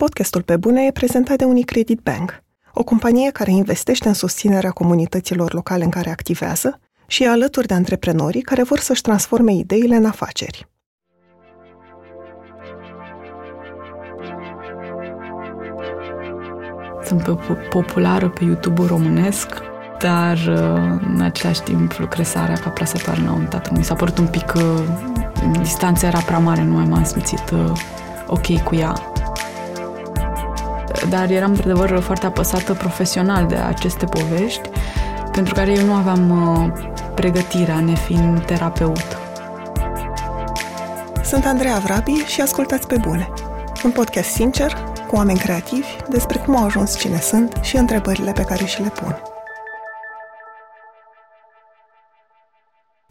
Podcastul Pe Bune e prezentat de Unicredit Bank, o companie care investește în susținerea comunităților locale în care activează și e alături de antreprenorii care vor să-și transforme ideile în afaceri. Sunt populară pe YouTube-ul românesc, dar uh, în același timp lucresarea ca plasatoare la un teatru mi s-a părut un pic... Uh, distanța era prea mare, nu mai m-am simțit uh, ok cu ea. Dar eram, într-adevăr, foarte apăsată profesional de aceste povești, pentru care eu nu aveam pregătirea, nefiind terapeut. Sunt Andreea Vrabi și ascultați pe bune. Un podcast sincer, cu oameni creativi, despre cum au ajuns cine sunt și întrebările pe care și le pun.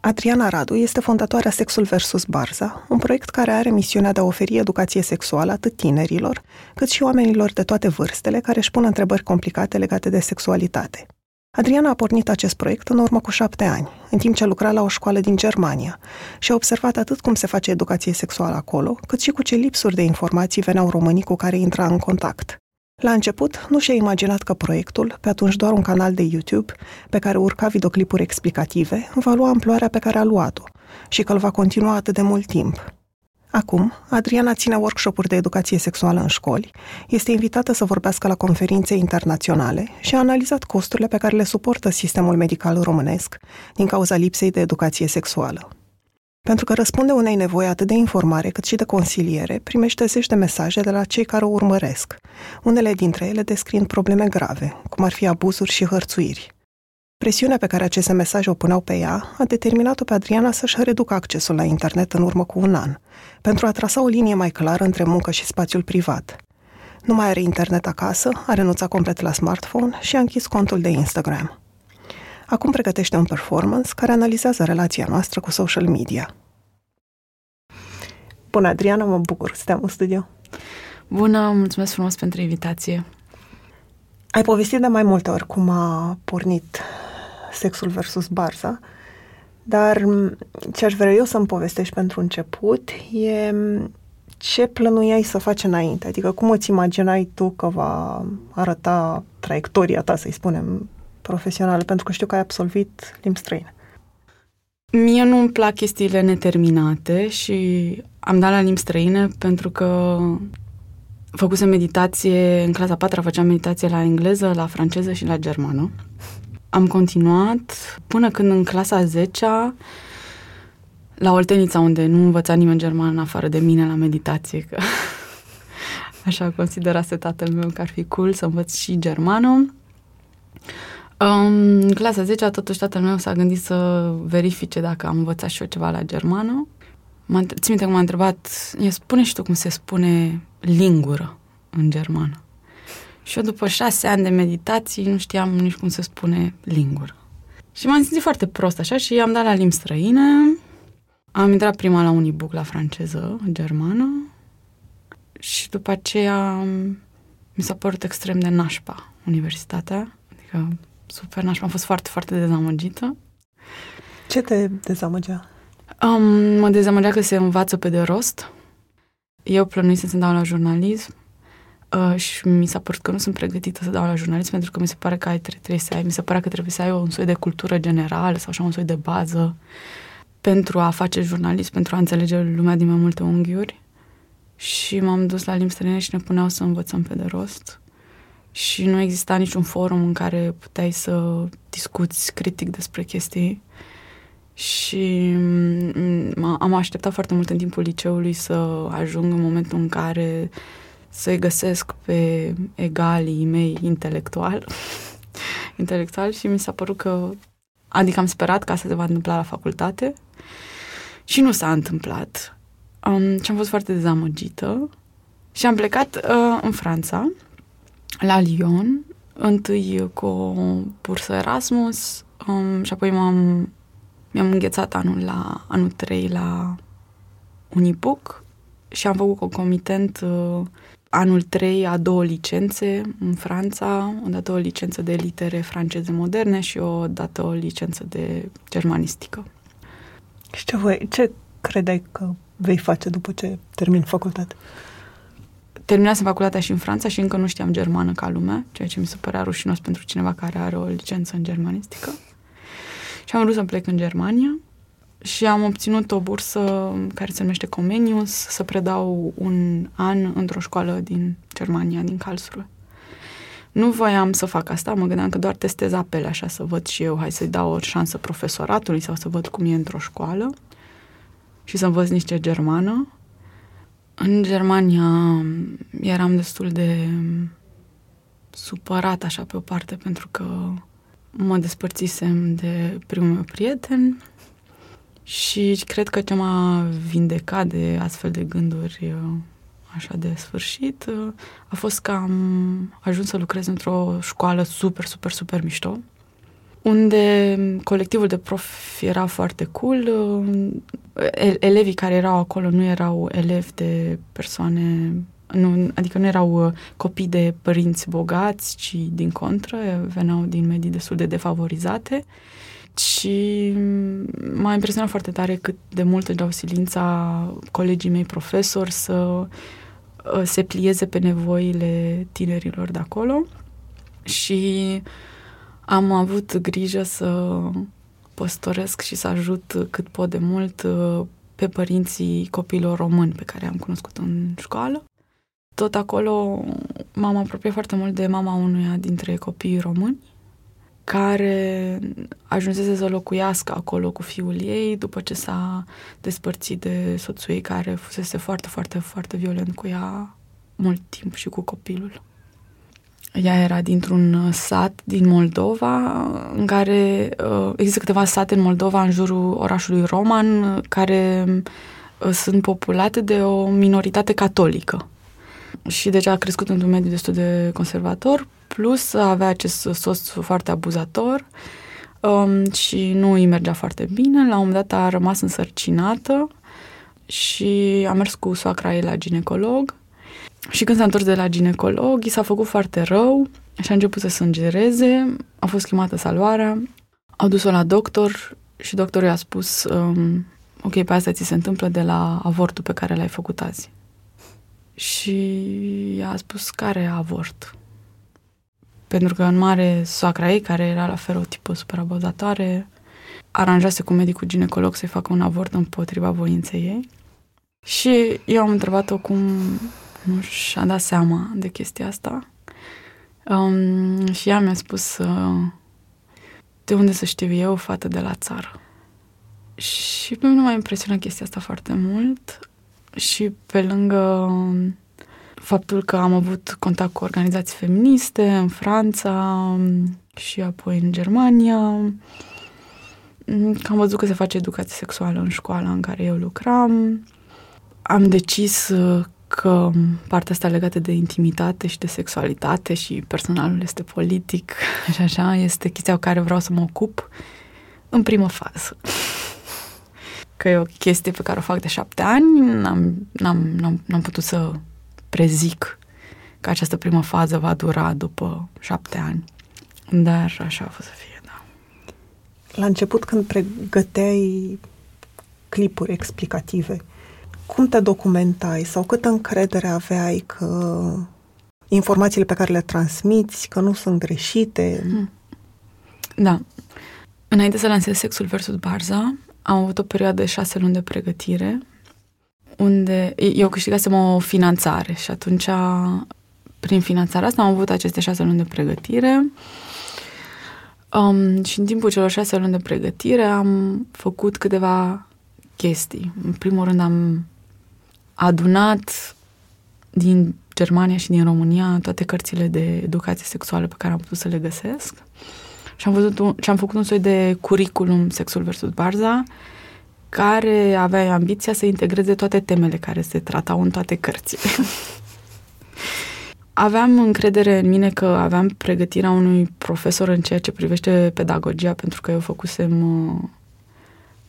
Adriana Radu este fondatoarea Sexul vs. Barza, un proiect care are misiunea de a oferi educație sexuală atât tinerilor, cât și oamenilor de toate vârstele care își pun întrebări complicate legate de sexualitate. Adriana a pornit acest proiect în urmă cu șapte ani, în timp ce lucra la o școală din Germania și a observat atât cum se face educație sexuală acolo, cât și cu ce lipsuri de informații veneau românii cu care intra în contact. La început, nu și-a imaginat că proiectul, pe atunci doar un canal de YouTube, pe care urca videoclipuri explicative, va lua amploarea pe care a luat-o și că îl va continua atât de mult timp. Acum, Adriana ține workshop-uri de educație sexuală în școli, este invitată să vorbească la conferințe internaționale și a analizat costurile pe care le suportă sistemul medical românesc din cauza lipsei de educație sexuală. Pentru că răspunde unei nevoi atât de informare cât și de consiliere, primește zeci de mesaje de la cei care o urmăresc, unele dintre ele descriind probleme grave, cum ar fi abuzuri și hărțuiri. Presiunea pe care aceste mesaje o puneau pe ea a determinat-o pe Adriana să-și reducă accesul la internet în urmă cu un an, pentru a trasa o linie mai clară între muncă și spațiul privat. Nu mai are internet acasă, a renunțat complet la smartphone și a închis contul de Instagram. Acum pregătește un performance care analizează relația noastră cu social media. Bună, Adriana, mă bucur să te am în studio. Bună, mulțumesc frumos pentru invitație. Ai povestit de mai multe ori cum a pornit sexul versus barza, dar ce aș vrea eu să-mi povestești pentru început e ce plănuiai să faci înainte? Adică cum îți imaginai tu că va arăta traiectoria ta, să-i spunem, profesională? Pentru că știu că ai absolvit limbi străine. Mie nu-mi plac chestiile neterminate și am dat la limbi străine pentru că făcusem meditație, în clasa 4 făceam meditație la engleză, la franceză și la germană. Am continuat până când în clasa 10 la Oltenița, unde nu învăța nimeni germană în afară de mine la meditație, că așa considerase tatăl meu că ar fi cool să învăț și germană. Um, în clasa 10 totuși tatăl meu s-a gândit să verifice dacă am învățat și eu ceva la germană. M-a, țin minte că m-a întrebat, spune și tu cum se spune lingură în germană. Și eu după șase ani de meditații nu știam nici cum se spune lingură. Și m-am simțit foarte prost așa și am dat la limbi străine. Am intrat prima la Unibuc la franceză, germană. Și după aceea mi s-a părut extrem de nașpa universitatea. Adică super nașpa. Am fost foarte, foarte dezamăgită. Ce te dezamăgea? Um, mă dezamăgea că se învață pe de rost. Eu plănuisem să dau la jurnalism Uh, și mi s-a părut că nu sunt pregătită să dau la jurnalist pentru că mi se pare că ai, trebuie să ai, mi se pare că trebuie să ai un soi de cultură generală sau așa un soi de bază pentru a face jurnalist, pentru a înțelege lumea din mai multe unghiuri. Și m-am dus la limbi străine și ne puneau să învățăm pe de rost. Și nu exista niciun forum în care puteai să discuți critic despre chestii. Și mm, am așteptat foarte mult în timpul liceului să ajung în momentul în care să-i găsesc pe egalii mei intelectual, intelectual și mi s-a părut că, adică am sperat că asta se va întâmpla la facultate și nu s-a întâmplat. Um, și am fost foarte dezamăgită și am plecat uh, în Franța, la Lyon, întâi cu o bursă Erasmus um, și apoi m-am, mi-am înghețat anul la anul 3 la Unibuc și am făcut concomitent uh, anul 3 a două licențe în Franța, o dată o licență de litere franceze moderne și o dată o licență de germanistică. Și ce, voi, ce credeai că vei face după ce termin facultate? Terminasem facultatea și în Franța și încă nu știam germană ca lumea, ceea ce mi se părea rușinos pentru cineva care are o licență în germanistică. Și am vrut să plec în Germania și am obținut o bursă care se numește Comenius să predau un an într-o școală din Germania, din Karlsruhe. Nu voiam să fac asta, mă gândeam că doar testez apele așa să văd și eu, hai să-i dau o șansă profesoratului sau să văd cum e într-o școală și să învăț niște germană. În Germania eram destul de supărat așa pe o parte pentru că mă despărțisem de primul meu prieten și cred că ce m-a vindecat de astfel de gânduri așa de sfârșit a fost că am ajuns să lucrez într-o școală super, super, super mișto unde colectivul de prof era foarte cool. Elevii care erau acolo nu erau elevi de persoane, nu, adică nu erau uh, copii de părinți bogați, ci din contră, veneau din medii destul de defavorizate. Și m-a impresionat foarte tare cât de mult își dau silința colegii mei profesori să uh, se plieze pe nevoile tinerilor de acolo. Și am avut grijă să păstoresc și să ajut cât pot de mult uh, pe părinții copiilor români pe care am cunoscut în școală. Tot acolo m-am apropiat foarte mult de mama unuia dintre copiii români, care ajunsese să locuiască acolo cu fiul ei după ce s-a despărțit de soțul ei care fusese foarte, foarte, foarte violent cu ea mult timp și cu copilul. Ea era dintr-un uh, sat din Moldova, în care uh, există câteva sate în Moldova, în jurul orașului Roman, care uh, sunt populate de o minoritate catolică. Și deci a crescut într-un mediu destul de conservator, plus avea acest soț foarte abuzator um, și nu îi mergea foarte bine. La un moment dat a rămas însărcinată și a mers cu soacra ei la ginecolog și când s-a întors de la ginecolog, i s-a făcut foarte rău și a început să sângereze, a fost chemată salvarea, au dus-o la doctor și doctorul i-a spus um, ok, pe asta ți se întâmplă de la avortul pe care l-ai făcut azi. Și i-a spus care avort. Pentru că în mare soacra ei, care era la fel o tipă super abuzatoare, aranjase cu medicul ginecolog să-i facă un avort împotriva voinței ei. Și eu am întrebat-o cum nu și-a dat seama de chestia asta. Um, și ea mi-a spus uh, de unde să știu eu, fată de la țară. Și pe mine m-a impresionat chestia asta foarte mult și pe lângă faptul că am avut contact cu organizații feministe în Franța și apoi în Germania, că am văzut că se face educație sexuală în școala în care eu lucram, am decis uh, că partea asta legată de intimitate și de sexualitate și personalul este politic și așa, este chestia cu care vreau să mă ocup în primă fază. Că e o chestie pe care o fac de șapte ani, n-am, n-am, n-am, n-am putut să prezic că această primă fază va dura după șapte ani. Dar așa a fost să fie, da. La început, când pregăteai clipuri explicative, cum te documentai sau câtă încredere aveai că informațiile pe care le transmiți, că nu sunt greșite? Hmm. Da. Înainte să lansez Sexul versus Barza, am avut o perioadă de șase luni de pregătire unde eu câștigasem o finanțare și atunci prin finanțarea asta am avut aceste șase luni de pregătire um, și în timpul celor șase luni de pregătire am făcut câteva chestii. În primul rând am adunat din Germania și din România toate cărțile de educație sexuală pe care am putut să le găsesc și am, văzut un, și am făcut un soi de curriculum Sexul versus Barza care avea ambiția să integreze toate temele care se tratau în toate cărțile. aveam încredere în mine că aveam pregătirea unui profesor în ceea ce privește pedagogia, pentru că eu făcusem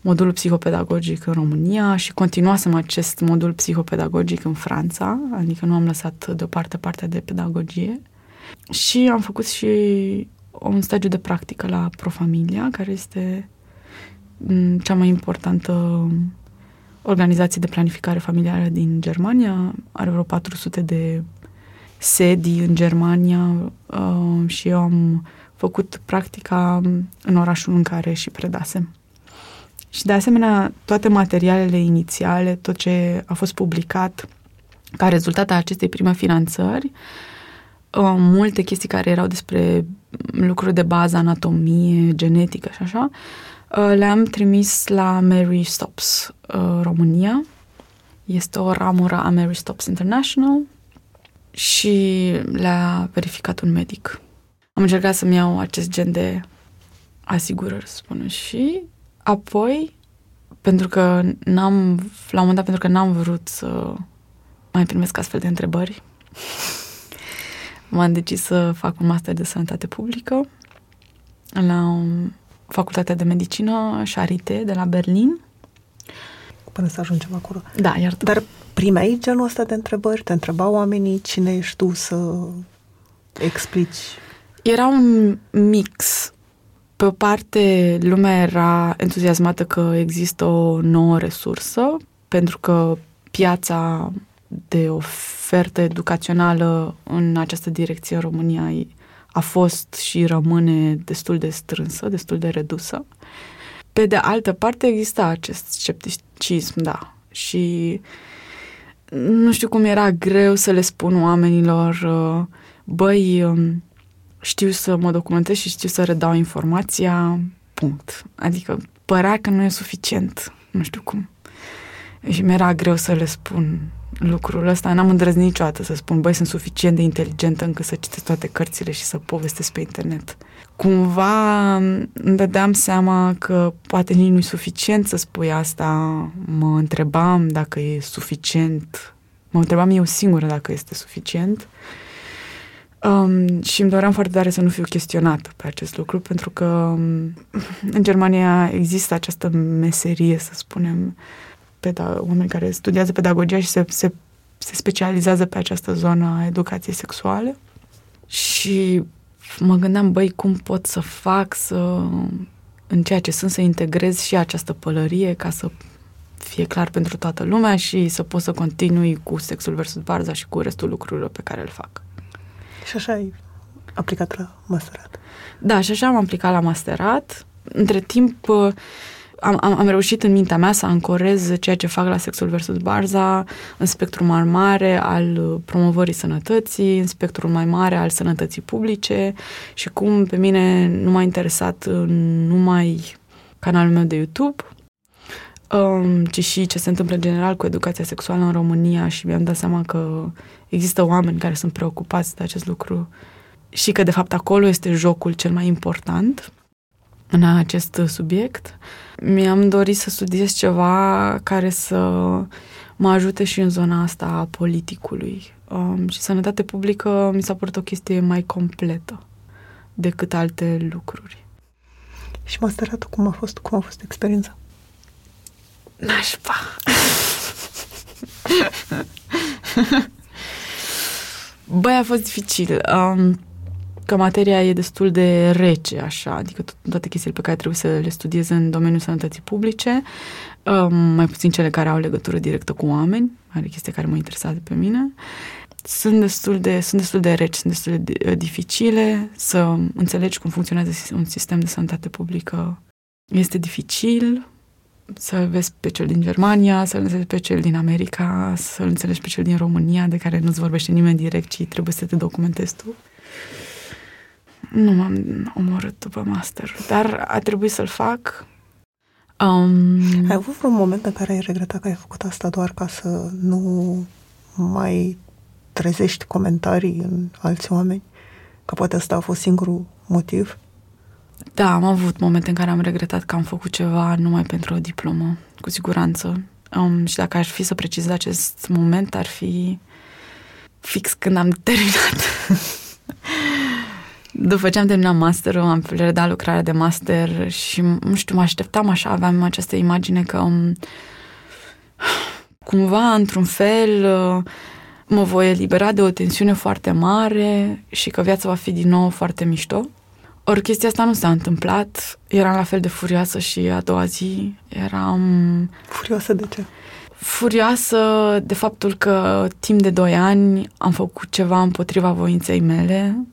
uh, modul psihopedagogic în România și continuasem acest modul psihopedagogic în Franța, adică nu am lăsat deoparte partea de pedagogie. Și am făcut și un stagiu de practică la Profamilia, care este mm, cea mai importantă organizație de planificare familială din Germania, are vreo 400 de sedii în Germania uh, și eu am făcut practica în orașul în care și predasem. Și de asemenea, toate materialele inițiale, tot ce a fost publicat ca rezultat a acestei prime finanțări, uh, multe chestii care erau despre lucruri de bază, anatomie, genetică și așa, uh, le-am trimis la Mary Stops uh, România. Este o ramură a Mary Stops International și le-a verificat un medic. Am încercat să-mi iau acest gen de asigurări, să spunem, și apoi, pentru că n-am, la un moment dat, pentru că n-am vrut să mai primesc astfel de întrebări, m-am decis să fac un master de sănătate publică la Facultatea de Medicină Charité de la Berlin. Până să ajungem acolo. Da, iar tu. Dar primeai genul ăsta de întrebări? Te întrebau oamenii cine ești tu să explici? Era un mix. Pe o parte, lumea era entuziasmată că există o nouă resursă, pentru că piața de ofertă educațională în această direcție în România a fost și rămâne destul de strânsă, destul de redusă. Pe de altă parte, exista acest scepticism, da. Și nu știu cum era greu să le spun oamenilor, uh, băi, um, știu să mă documentez și știu să redau informația, punct. Adică părea că nu e suficient, nu știu cum. Și mi-era greu să le spun lucrul ăsta. N-am îndrăznit niciodată să spun, băi, sunt suficient de inteligentă încât să citesc toate cărțile și să povestesc pe internet. Cumva îmi dădeam seama că poate nici nu-i suficient să spui asta. Mă întrebam dacă e suficient. Mă întrebam eu singură dacă este suficient. Um, și îmi doream foarte tare să nu fiu chestionată pe acest lucru, pentru că um, în Germania există această meserie, să spunem, peda- oameni care studiază pedagogia și se, se, se specializează pe această zonă a educației sexuale. Și mă gândeam, băi, cum pot să fac să, în ceea ce sunt, să integrez și această pălărie ca să fie clar pentru toată lumea și să pot să continui cu sexul versus barza și cu restul lucrurilor pe care le fac. Și așa ai aplicat la masterat. Da, și așa am aplicat la masterat. Între timp, am, am, am reușit în mintea mea să ancorez ceea ce fac la Sexul versus Barza în spectrul mai mare al promovării sănătății, în spectrul mai mare al sănătății publice și cum pe mine nu m-a interesat numai canalul meu de YouTube, um, ci și ce se întâmplă în general cu educația sexuală în România și mi-am dat seama că există oameni care sunt preocupați de acest lucru și că de fapt acolo este jocul cel mai important în acest subiect. Mi-am dorit să studiez ceva care să mă ajute și în zona asta a politicului. Um, și sănătate publică mi s-a părut o chestie mai completă decât alte lucruri. Și masteratul cum a fost? Cum a fost experiența? Nașpa! Băi, a fost dificil. Um, că materia e destul de rece, așa, adică to- toate chestiile pe care trebuie să le studiez în domeniul sănătății publice, um, mai puțin cele care au legătură directă cu oameni, are chestii care mă interesează pe mine, sunt destul de, sunt destul de reci, sunt destul de uh, dificile să înțelegi cum funcționează un sistem de sănătate publică. Este dificil să vezi pe cel din Germania, să înțelegi pe cel din America, să înțelegi pe cel din România, de care nu-ți vorbește nimeni direct, ci trebuie să te documentezi tu nu m-am omorât după master, dar a trebuit să-l fac. Um, ai avut vreun moment în care ai regretat că ai făcut asta doar ca să nu mai trezești comentarii în alți oameni? Că poate asta a fost singurul motiv? Da, am avut momente în care am regretat că am făcut ceva numai pentru o diplomă, cu siguranță. Um, și dacă aș fi să precizez acest moment, ar fi fix când am terminat După ce am terminat masterul, am redat lucrarea de master și, nu știu, mă așteptam așa, aveam această imagine că um, cumva, într-un fel, uh, mă voi elibera de o tensiune foarte mare și că viața va fi din nou foarte mișto. Ori chestia asta nu s-a întâmplat. Eram la fel de furioasă și a doua zi eram... Furioasă de ce? Furioasă de faptul că timp de doi ani am făcut ceva împotriva voinței mele,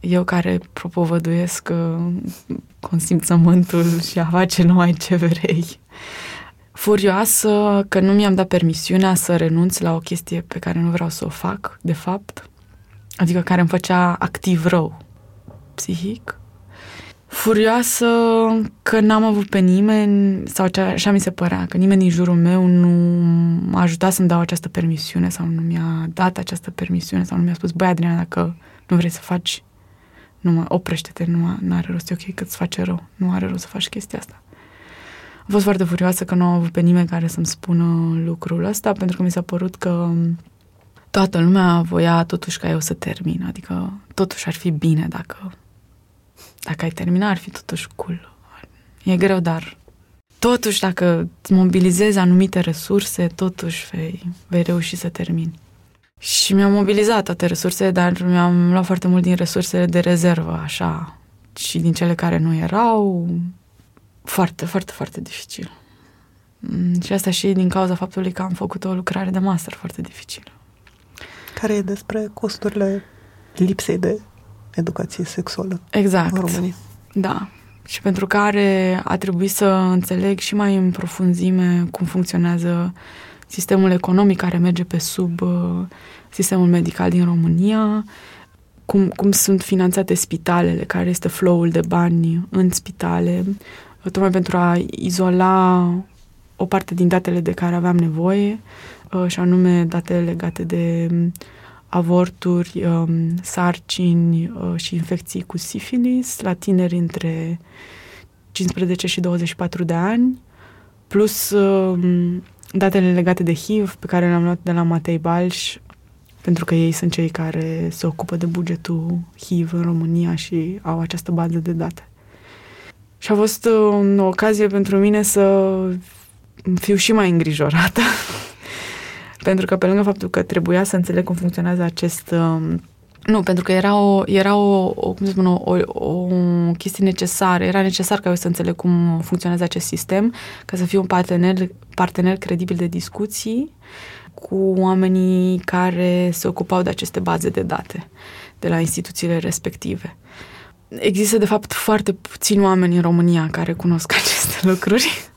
eu care propovăduiesc uh, consimțământul și a face numai ce vrei. Furioasă că nu mi-am dat permisiunea să renunț la o chestie pe care nu vreau să o fac, de fapt, adică care îmi făcea activ rău psihic. Furioasă că n-am avut pe nimeni, sau ce, așa mi se părea, că nimeni din jurul meu nu m-a ajutat să-mi dau această permisiune sau nu mi-a dat această permisiune sau nu mi-a spus, băi, Adriana, dacă nu vrei să faci, nu mă, oprește-te, nu are rost, e ok că îți face rău, nu are rost să faci chestia asta. Am fost foarte furioasă că nu am avut pe nimeni care să-mi spună lucrul ăsta, pentru că mi s-a părut că toată lumea voia totuși ca eu să termin, adică totuși ar fi bine dacă, dacă ai terminat, ar fi totuși cool. E greu, dar totuși dacă îți mobilizezi anumite resurse, totuși vei, vei reuși să termini. Și mi-am mobilizat toate resursele, dar mi-am luat foarte mult din resursele de rezervă, așa, și din cele care nu erau, foarte, foarte, foarte dificil. Mm, și asta și din cauza faptului că am făcut o lucrare de master foarte dificilă. Care e despre costurile lipsei de educație sexuală exact. în România. Da. Și pentru care a trebuit să înțeleg și mai în profunzime cum funcționează sistemul economic care merge pe sub uh, sistemul medical din România, cum, cum sunt finanțate spitalele, care este flow-ul de bani în spitale, tocmai pentru a izola o parte din datele de care aveam nevoie, uh, și anume datele legate de um, avorturi, um, sarcini uh, și infecții cu sifilis la tineri între 15 și 24 de ani, plus um, datele legate de HIV pe care le-am luat de la Matei Balș, pentru că ei sunt cei care se ocupă de bugetul HIV în România și au această bază de date. Și a fost uh, o ocazie pentru mine să fiu și mai îngrijorată. pentru că pe lângă faptul că trebuia să înțeleg cum funcționează acest... Um, nu, pentru că era o, era o, o cum să spun, o, o, o chestie necesară. Era necesar ca eu să înțeleg cum funcționează acest sistem, ca să fiu un partener, partener credibil de discuții cu oamenii care se ocupau de aceste baze de date de la instituțiile respective. Există, de fapt, foarte puțini oameni în România care cunosc aceste lucruri.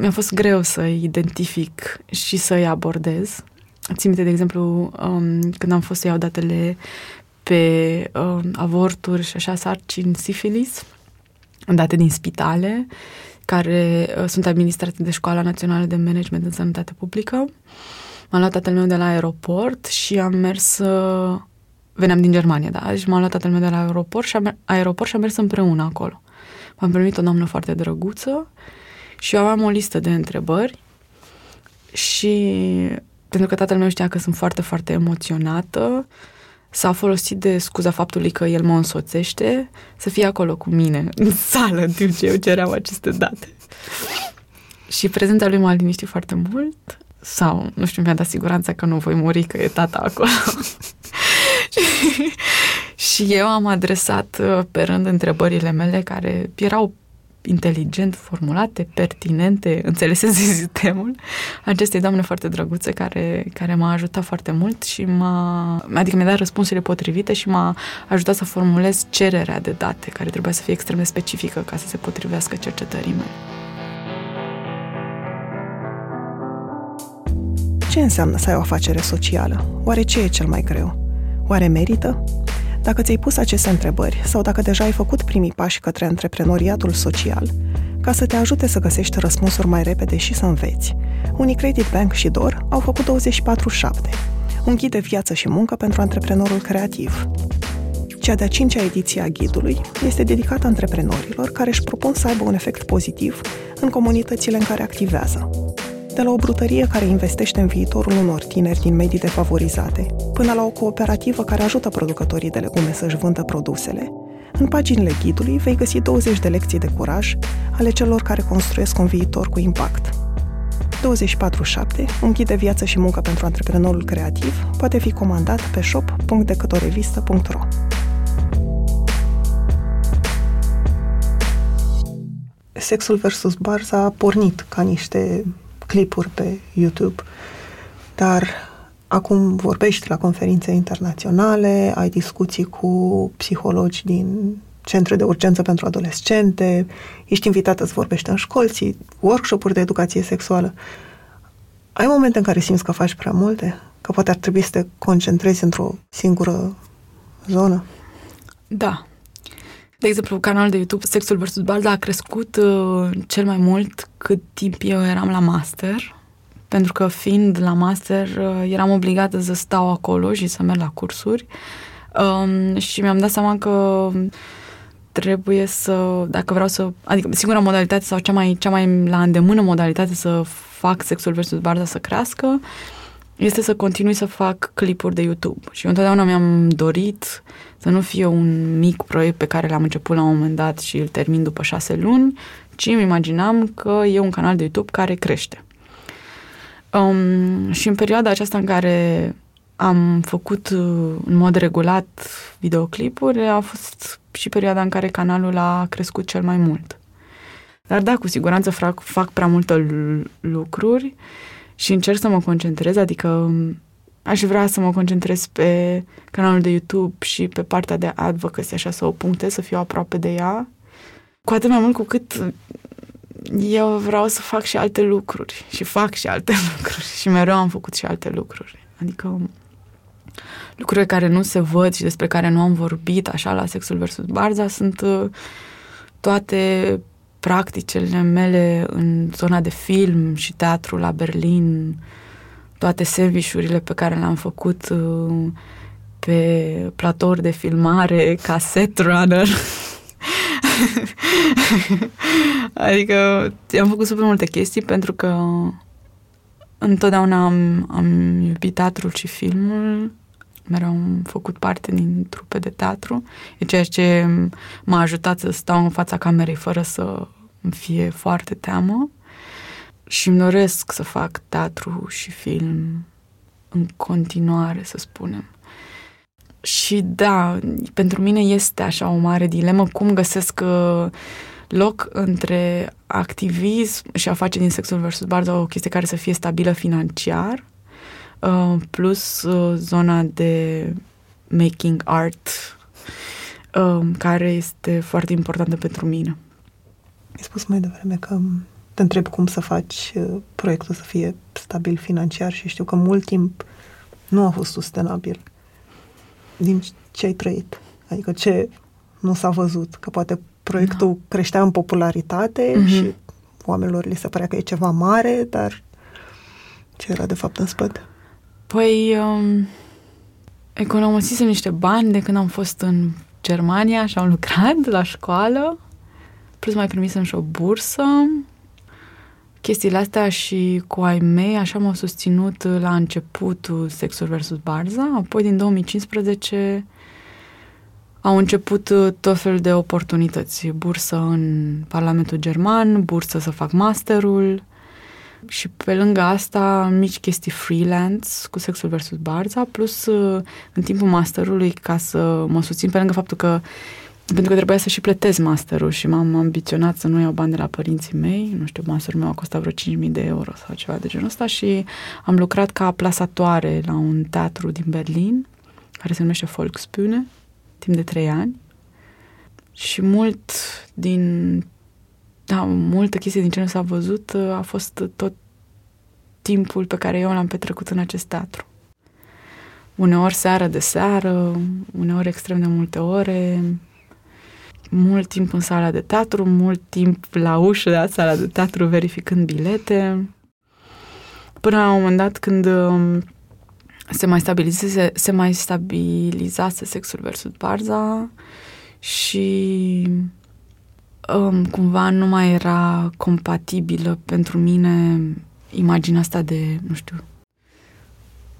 Mi-a fost greu să identific și să-i abordez. Țin minte, de exemplu, um, când am fost să iau datele pe um, avorturi și așa, sarcini, sifilis, date din spitale, care uh, sunt administrate de Școala Națională de Management în Sănătate Publică. M-am luat tatăl meu de la aeroport și am mers uh, veneam din Germania, da, și m-am luat tatăl meu de la aeroport și, am, aeroport și am mers împreună acolo. M-am primit o doamnă foarte drăguță și eu aveam o listă de întrebări și pentru că tatăl meu știa că sunt foarte, foarte emoționată, s-a folosit de scuza faptului că el mă însoțește să fie acolo cu mine, în sală, în timp ce eu ceream aceste date. Și prezența lui m-a liniștit foarte mult, sau, nu știu, mi-a dat siguranța că nu voi muri, că e tata acolo. și eu am adresat uh, pe rând întrebările mele care erau inteligent formulate, pertinente, înțelesese sistemul acestei doamne foarte drăguțe care, care m-a ajutat foarte mult și m-a, adică mi-a dat răspunsurile potrivite și m-a ajutat să formulez cererea de date care trebuia să fie extrem de specifică ca să se potrivească cercetării mele. Ce înseamnă să ai o afacere socială? Oare ce e cel mai greu? Oare merită? Dacă ți-ai pus aceste întrebări sau dacă deja ai făcut primii pași către antreprenoriatul social, ca să te ajute să găsești răspunsuri mai repede și să înveți, Unicredit Bank și DOR au făcut 24-7, un ghid de viață și muncă pentru antreprenorul creativ. Cea de-a cincea ediție a ghidului este dedicată antreprenorilor care își propun să aibă un efect pozitiv în comunitățile în care activează de la o brutărie care investește în viitorul unor tineri din medii defavorizate, până la o cooperativă care ajută producătorii de legume să-și vândă produsele, în paginile ghidului vei găsi 20 de lecții de curaj ale celor care construiesc un viitor cu impact. 24-7, un ghid de viață și muncă pentru antreprenorul creativ, poate fi comandat pe shop.decătorevistă.ro Sexul versus Barza a pornit ca niște clipuri pe YouTube, dar acum vorbești la conferințe internaționale, ai discuții cu psihologi din centre de urgență pentru adolescente, ești invitată să vorbești în școli, ții workshop-uri de educație sexuală. Ai momente în care simți că faci prea multe? Că poate ar trebui să te concentrezi într-o singură zonă? Da. De exemplu, canalul de YouTube Sexul vs. Balda a crescut uh, cel mai mult cât timp eu eram la master, pentru că fiind la master uh, eram obligată să stau acolo și să merg la cursuri um, și mi-am dat seama că trebuie să, dacă vreau să, adică singura modalitate sau cea mai, cea mai la îndemână modalitate să fac sexul versus barda să crească este să continui să fac clipuri de YouTube. Și eu întotdeauna mi-am dorit să nu fie un mic proiect pe care l-am început la un moment dat și îl termin după șase luni, ci îmi imaginam că e un canal de YouTube care crește. Um, și în perioada aceasta în care am făcut uh, în mod regulat videoclipuri, a fost și perioada în care canalul a crescut cel mai mult. Dar da, cu siguranță fac, fac prea multe lucruri și încerc să mă concentrez, adică um, aș vrea să mă concentrez pe canalul de YouTube și pe partea de advocacy, așa să o punctez, să fiu aproape de ea. Cu atât mai mult cu cât eu vreau să fac și alte lucruri și fac și alte lucruri și mereu am făcut și alte lucruri. Adică lucruri care nu se văd și despre care nu am vorbit așa la Sexul versus Barza sunt uh, toate practicile mele în zona de film și teatru la Berlin, toate serviciurile pe care le-am făcut uh, pe platouri de filmare, ca set runner. adică am făcut super multe chestii pentru că întotdeauna am, am iubit teatrul și filmul mereu am făcut parte din trupe de teatru, e ceea ce m-a ajutat să stau în fața camerei fără să îmi fie foarte teamă și îmi doresc să fac teatru și film în continuare, să spunem. Și da, pentru mine este așa o mare dilemă cum găsesc uh, loc între activism și a face din sexul versus barda o chestie care să fie stabilă financiar Uh, plus uh, zona de making art, uh, care este foarte importantă pentru mine. Ai spus mai devreme că te întreb cum să faci proiectul să fie stabil financiar și știu că mult timp nu a fost sustenabil din ce ai trăit. Adică ce nu s-a văzut, că poate proiectul da. creștea în popularitate mm-hmm. și oamenilor li se părea că e ceva mare, dar ce era de fapt în spate? Păi, um, economisisem niște bani de când am fost în Germania și am lucrat la școală, plus mai primisem și o bursă. Chestiile astea și cu ai mei așa m-au susținut la începutul Sexul versus Barza, apoi din 2015 au început tot felul de oportunități. Bursă în Parlamentul German, bursă să fac masterul, și pe lângă asta mici chestii freelance cu Sexul versus Barza, plus uh, în timpul masterului ca să mă susțin pe lângă faptul că pentru că trebuia să și plătesc masterul și m-am ambiționat să nu iau bani de la părinții mei. Nu știu, masterul meu a costat vreo 5.000 de euro sau ceva de genul ăsta și am lucrat ca plasatoare la un teatru din Berlin care se numește Volksbühne timp de trei ani și mult din da, multă chestie din ce nu s-a văzut uh, a fost tot timpul pe care eu l-am petrecut în acest teatru. Uneori seară de seară, uneori extrem de multe ore, mult timp în sala de teatru, mult timp la ușă de la sala de teatru verificând bilete. Până la un moment dat când um, se mai stabilizase, se mai stabilizase sexul versus barza și um, cumva nu mai era compatibilă pentru mine imaginea asta de, nu știu,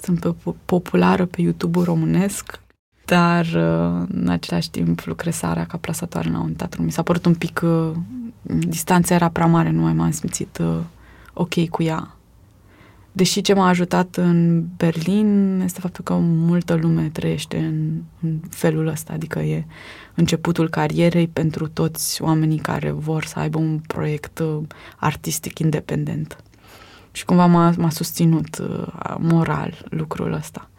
sunt pe, populară pe YouTube-ul românesc, dar uh, în același timp lucresarea ca plasatoare la un teatru mi s-a părut un pic, uh, distanța era prea mare, nu mai m-am simțit uh, ok cu ea. Deși ce m-a ajutat în Berlin este faptul că multă lume trăiește în, în felul ăsta, adică e începutul carierei pentru toți oamenii care vor să aibă un proiect uh, artistic independent. Și cumva m-a, m-a susținut uh, moral lucrul ăsta.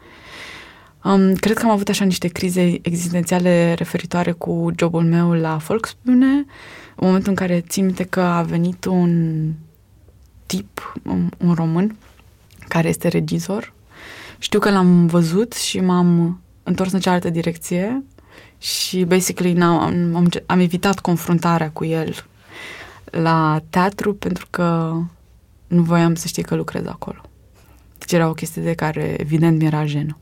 Um, cred că am avut așa niște crize existențiale referitoare cu jobul meu la Volksbühne, în momentul în care țin minte că a venit un tip, un, un român, care este regizor. Știu că l-am văzut și m-am întors în cealaltă direcție și basically am, am, am evitat confruntarea cu el la teatru pentru că nu voiam să știe că lucrez acolo. Deci era o chestie de care evident mi-era jenă.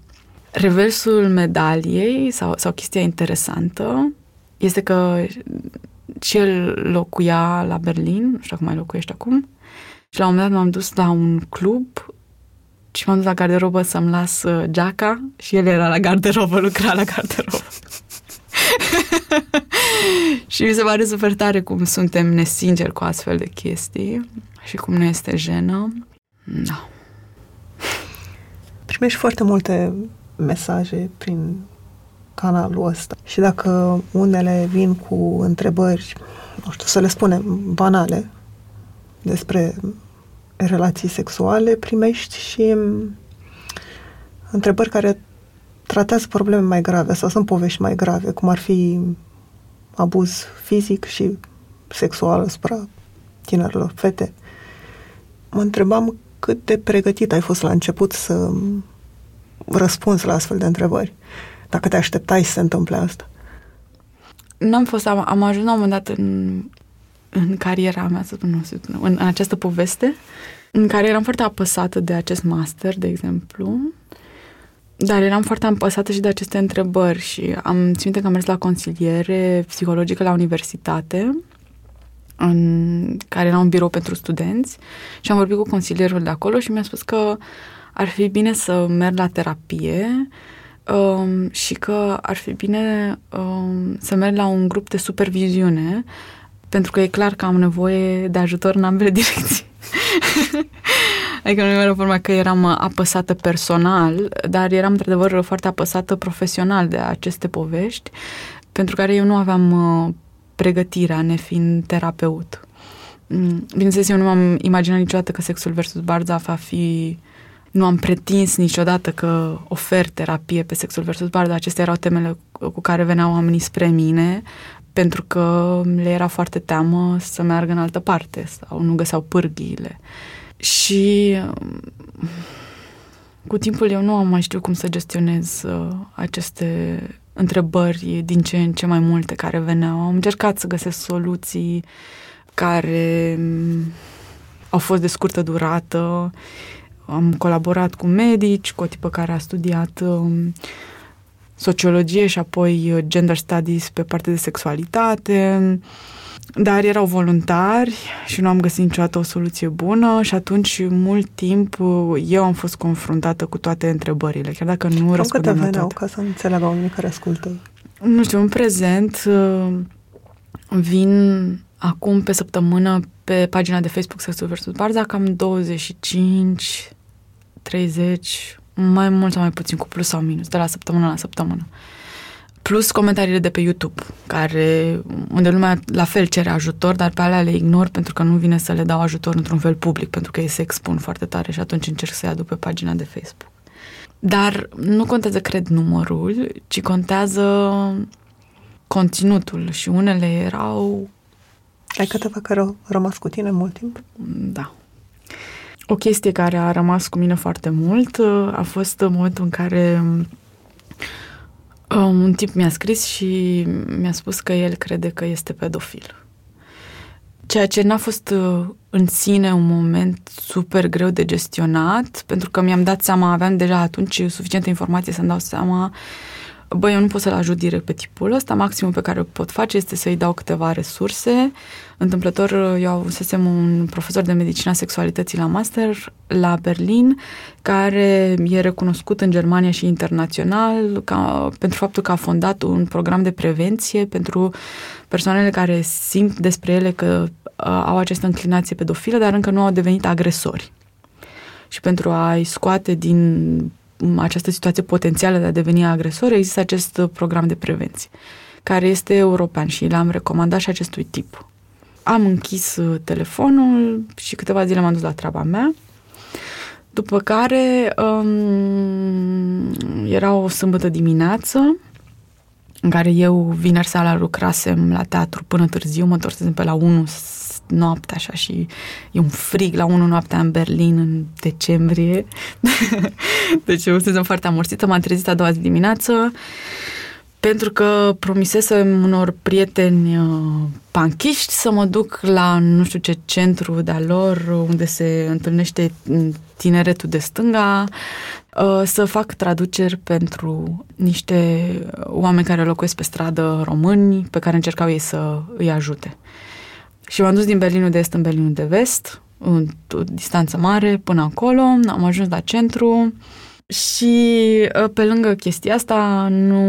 Reversul medaliei sau, sau chestia interesantă este că și el locuia la Berlin, nu știu cum mai locuiește acum, și la un moment dat m-am dus la un club și m-am dus la garderobă să-mi las uh, geaca și el era la garderobă, lucra la garderobă. și mi se pare super tare cum suntem nesinceri cu astfel de chestii și cum ne este jenă. Da. Primești foarte multe mesaje prin canalul ăsta. Și dacă unele vin cu întrebări, nu știu, să le spunem, banale, despre relații sexuale, primești și întrebări care tratează probleme mai grave sau sunt povești mai grave, cum ar fi abuz fizic și sexual asupra tinerilor fete. Mă întrebam cât de pregătit ai fost la început să răspunzi la astfel de întrebări. Dacă te așteptai să se întâmple asta. N-am fost, am, am ajuns la un moment dat în, în cariera mea, să spun, nu, în, în această poveste, în care eram foarte apăsată de acest master, de exemplu, dar eram foarte apăsată și de aceste întrebări și am ținut că am mers la consiliere psihologică la universitate, în care era un birou pentru studenți și am vorbit cu consilierul de acolo și mi-a spus că ar fi bine să merg la terapie um, și că ar fi bine um, să merg la un grup de superviziune pentru că e clar că am nevoie de ajutor în ambele direcții. adică nu era vorba că eram apăsată personal, dar eram într-adevăr foarte apăsată profesional de aceste povești, pentru care eu nu aveam uh, pregătirea, nefiind terapeut. Mm, bineînțeles, eu nu m-am imaginat niciodată că sexul versus Barza va fi nu am pretins niciodată că ofer terapie pe sexul versus bar, dar acestea erau temele cu care veneau oamenii spre mine, pentru că le era foarte teamă să meargă în altă parte sau nu găseau pârghiile. Și cu timpul eu nu am mai știut cum să gestionez uh, aceste întrebări din ce în ce mai multe care veneau. Am încercat să găsesc soluții care mm, au fost de scurtă durată am colaborat cu medici, cu o tipă care a studiat um, sociologie și apoi uh, gender studies pe partea de sexualitate, dar erau voluntari și nu am găsit niciodată o soluție bună și atunci mult timp uh, eu am fost confruntată cu toate întrebările, chiar dacă nu răspundeam la toate. ca să înțeleagă oamenii care ascultă? Nu știu, în prezent uh, vin acum pe săptămână pe pagina de Facebook Sexul vs. Barza cam 25 30, mai mult sau mai puțin, cu plus sau minus, de la săptămână la săptămână. Plus comentariile de pe YouTube, care, unde lumea la fel cere ajutor, dar pe alea le ignor pentru că nu vine să le dau ajutor într-un fel public, pentru că ei se expun foarte tare și atunci încerc să-i aduc pe pagina de Facebook. Dar nu contează, cred, numărul, ci contează conținutul și unele erau... Ai câteva care au rămas cu tine mult timp? Da. O chestie care a rămas cu mine foarte mult uh, a fost momentul în care um, un tip mi-a scris și mi-a spus că el crede că este pedofil. Ceea ce n-a fost uh, în sine un moment super greu de gestionat, pentru că mi-am dat seama, aveam deja atunci suficientă informație să-mi dau seama uh, băi, eu nu pot să-l ajut direct pe tipul ăsta, maximul pe care o pot face este să-i dau câteva resurse. Întâmplător, eu avusesem un profesor de medicina sexualității la master la Berlin, care e recunoscut în Germania și internațional ca, pentru faptul că a fondat un program de prevenție pentru persoanele care simt despre ele că uh, au această înclinație pedofilă, dar încă nu au devenit agresori și pentru a-i scoate din această situație potențială de a deveni agresor, există acest program de prevenție, care este european și l-am recomandat și acestui tip. Am închis uh, telefonul și câteva zile m-am dus la treaba mea După care um, era o sâmbătă dimineață în care eu vineri seara lucrasem la teatru până târziu, mă întorsesem pe la 1 noaptea așa și e un frig la 1 noaptea în Berlin în decembrie. deci eu sunt foarte amorțită, m-am trezit a doua zi dimineață pentru că promisesem unor prieteni uh, panchiști să mă duc la nu știu ce centru de-a lor unde se întâlnește tineretul de stânga uh, să fac traduceri pentru niște oameni care locuiesc pe stradă români pe care încercau ei să îi ajute. Și m-am dus din Berlinul de Est în Berlinul de Vest, în o distanță mare, până acolo. Am ajuns la centru și ă, pe lângă chestia asta nu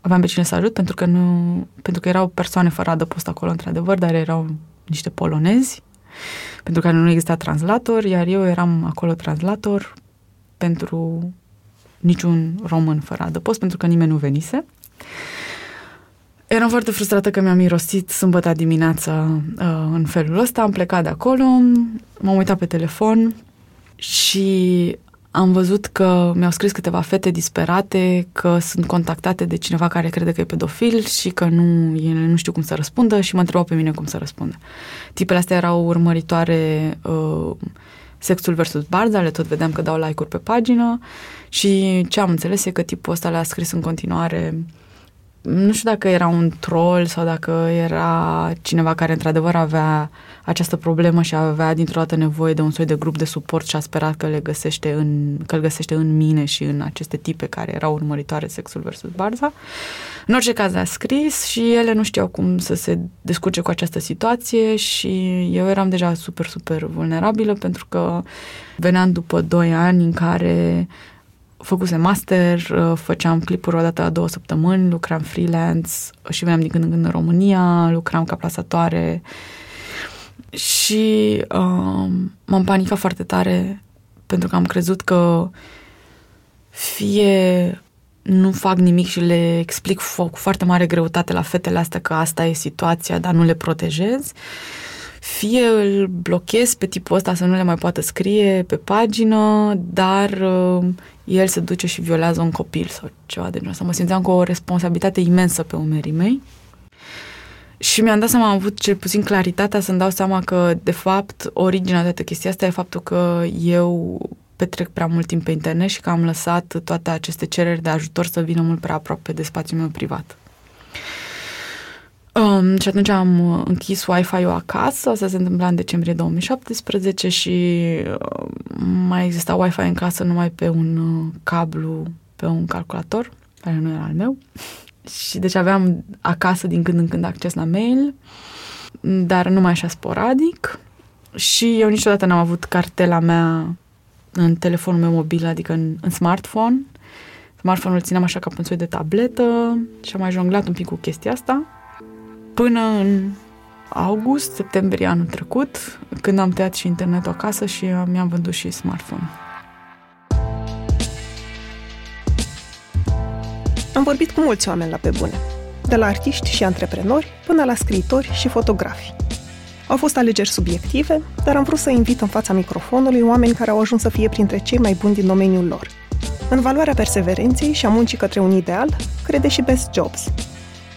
aveam pe cine să ajut pentru că, nu, pentru că erau persoane fără adăpost acolo, într-adevăr, dar erau niște polonezi pentru care nu exista translator, iar eu eram acolo translator pentru niciun român fără adăpost, pentru că nimeni nu venise. Eram foarte frustrată că mi-am mirosit sâmbătă dimineața uh, în felul ăsta. Am plecat de acolo, m-am uitat pe telefon și am văzut că mi-au scris câteva fete disperate că sunt contactate de cineva care crede că e pedofil și că nu, ele nu știu cum să răspundă și mă întrebau pe mine cum să răspundă. Tipele astea erau urmăritoare uh, Sexul versus Barza, le tot vedeam că dau like-uri pe pagină și ce am înțeles e că tipul ăsta le-a scris în continuare uh, nu știu dacă era un troll sau dacă era cineva care într-adevăr avea această problemă și avea dintr-o dată nevoie de un soi de grup de suport și a sperat că le găsește în, că îl găsește în mine și în aceste tipe care erau urmăritoare sexul versus barza. În orice caz a scris și ele nu știau cum să se descurce cu această situație și eu eram deja super, super vulnerabilă pentru că veneam după doi ani în care făcuse master, uh, făceam clipuri o dată la două săptămâni, lucram freelance și veneam din când în când în România, lucram ca plasatoare și uh, m-am panicat foarte tare pentru că am crezut că fie nu fac nimic și le explic cu foarte mare greutate la fetele astea că asta e situația, dar nu le protejez, fie îl blochez pe tipul ăsta să nu le mai poată scrie pe pagină, dar uh, el se duce și violează un copil sau ceva de genul ăsta. Mă simțeam cu o responsabilitate imensă pe umerii mei. Și mi-am dat seama, am avut cel puțin claritatea să-mi dau seama că, de fapt, originea de toată chestia asta e faptul că eu petrec prea mult timp pe internet și că am lăsat toate aceste cereri de ajutor să vină mult prea aproape de spațiul meu privat. Um, și atunci am uh, închis Wi-Fi-ul acasă, asta se întâmpla în decembrie 2017 și uh, mai exista Wi-Fi în casă numai pe un uh, cablu, pe un calculator, care nu era al meu. Și deci aveam acasă din când în când acces la mail, dar numai așa sporadic. Și eu niciodată n-am avut cartela mea în telefonul meu mobil, adică în, în smartphone. Smartphone-ul țineam așa ca pe un soi de tabletă și am mai jonglat un pic cu chestia asta până în august, septembrie anul trecut, când am tăiat și internetul acasă și mi-am vândut și smartphone. Am vorbit cu mulți oameni la pe bune, de la artiști și antreprenori până la scriitori și fotografi. Au fost alegeri subiective, dar am vrut să invit în fața microfonului oameni care au ajuns să fie printre cei mai buni din domeniul lor. În valoarea perseverenței și a muncii către un ideal, crede și Best Jobs,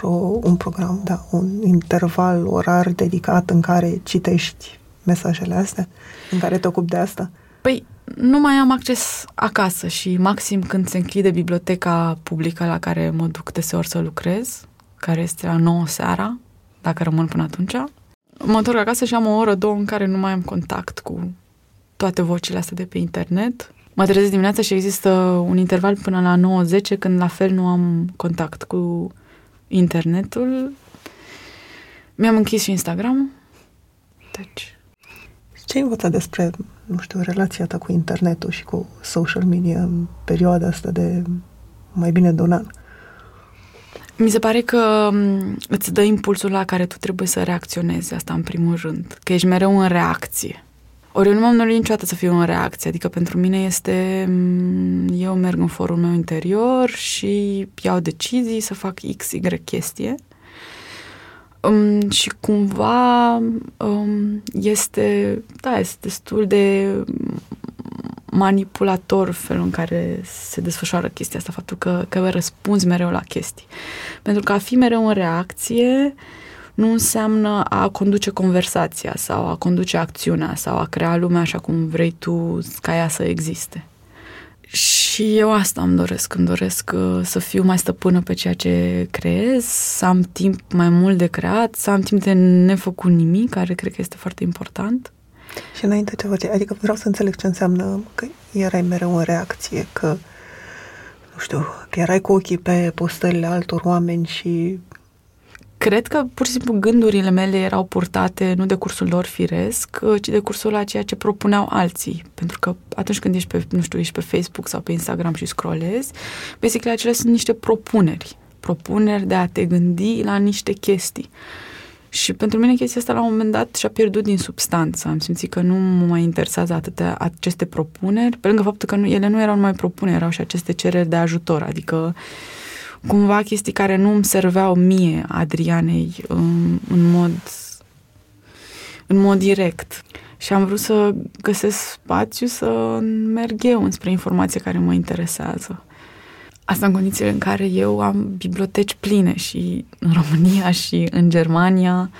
pro, un program, da, un interval orar dedicat în care citești mesajele astea, în care te ocupi de asta? Păi, nu mai am acces acasă și maxim când se închide biblioteca publică la care mă duc deseori să lucrez, care este la 9 seara, dacă rămân până atunci, mă întorc acasă și am o oră, două în care nu mai am contact cu toate vocile astea de pe internet mă trezesc dimineața și există un interval până la 9-10 când la fel nu am contact cu internetul. Mi-am închis și Instagram. Deci... Ce ai învățat despre nu știu, relația ta cu internetul și cu social media în perioada asta de mai bine de un an? Mi se pare că îți dă impulsul la care tu trebuie să reacționezi, asta în primul rând, că ești mereu în reacție. Ori eu nu m-am dorit niciodată să fiu în reacție, adică pentru mine este, eu merg în forul meu interior și iau decizii să fac X, Y chestie um, și cumva um, este, da, este destul de manipulator felul în care se desfășoară chestia asta, faptul că, că răspunzi mereu la chestii. Pentru că a fi mereu în reacție nu înseamnă a conduce conversația sau a conduce acțiunea sau a crea lumea așa cum vrei tu ca ea să existe. Și eu asta îmi doresc, îmi doresc uh, să fiu mai stăpână pe ceea ce creez, să am timp mai mult de creat, să am timp de nefăcut nimic, care cred că este foarte important. Și înainte ce face, adică vreau să înțeleg ce înseamnă că erai mereu în reacție, că, nu știu, că erai cu ochii pe postările altor oameni și Cred că pur și simplu gândurile mele erau purtate nu de cursul lor firesc, ci de cursul la ceea ce propuneau alții. Pentru că atunci când ești pe, nu știu, ești pe Facebook sau pe Instagram și scrollezi, basically acelea sunt niște propuneri. Propuneri de a te gândi la niște chestii. Și pentru mine chestia asta la un moment dat și-a pierdut din substanță. Am simțit că nu mă mai interesează atâtea aceste propuneri, pe lângă faptul că nu, ele nu erau numai propuneri, erau și aceste cereri de ajutor. Adică cumva chestii care nu îmi serveau mie, Adrianei, în, în mod în mod direct. Și am vrut să găsesc spațiu să merg eu înspre informație care mă interesează. Asta în condițiile în care eu am biblioteci pline și în România și în Germania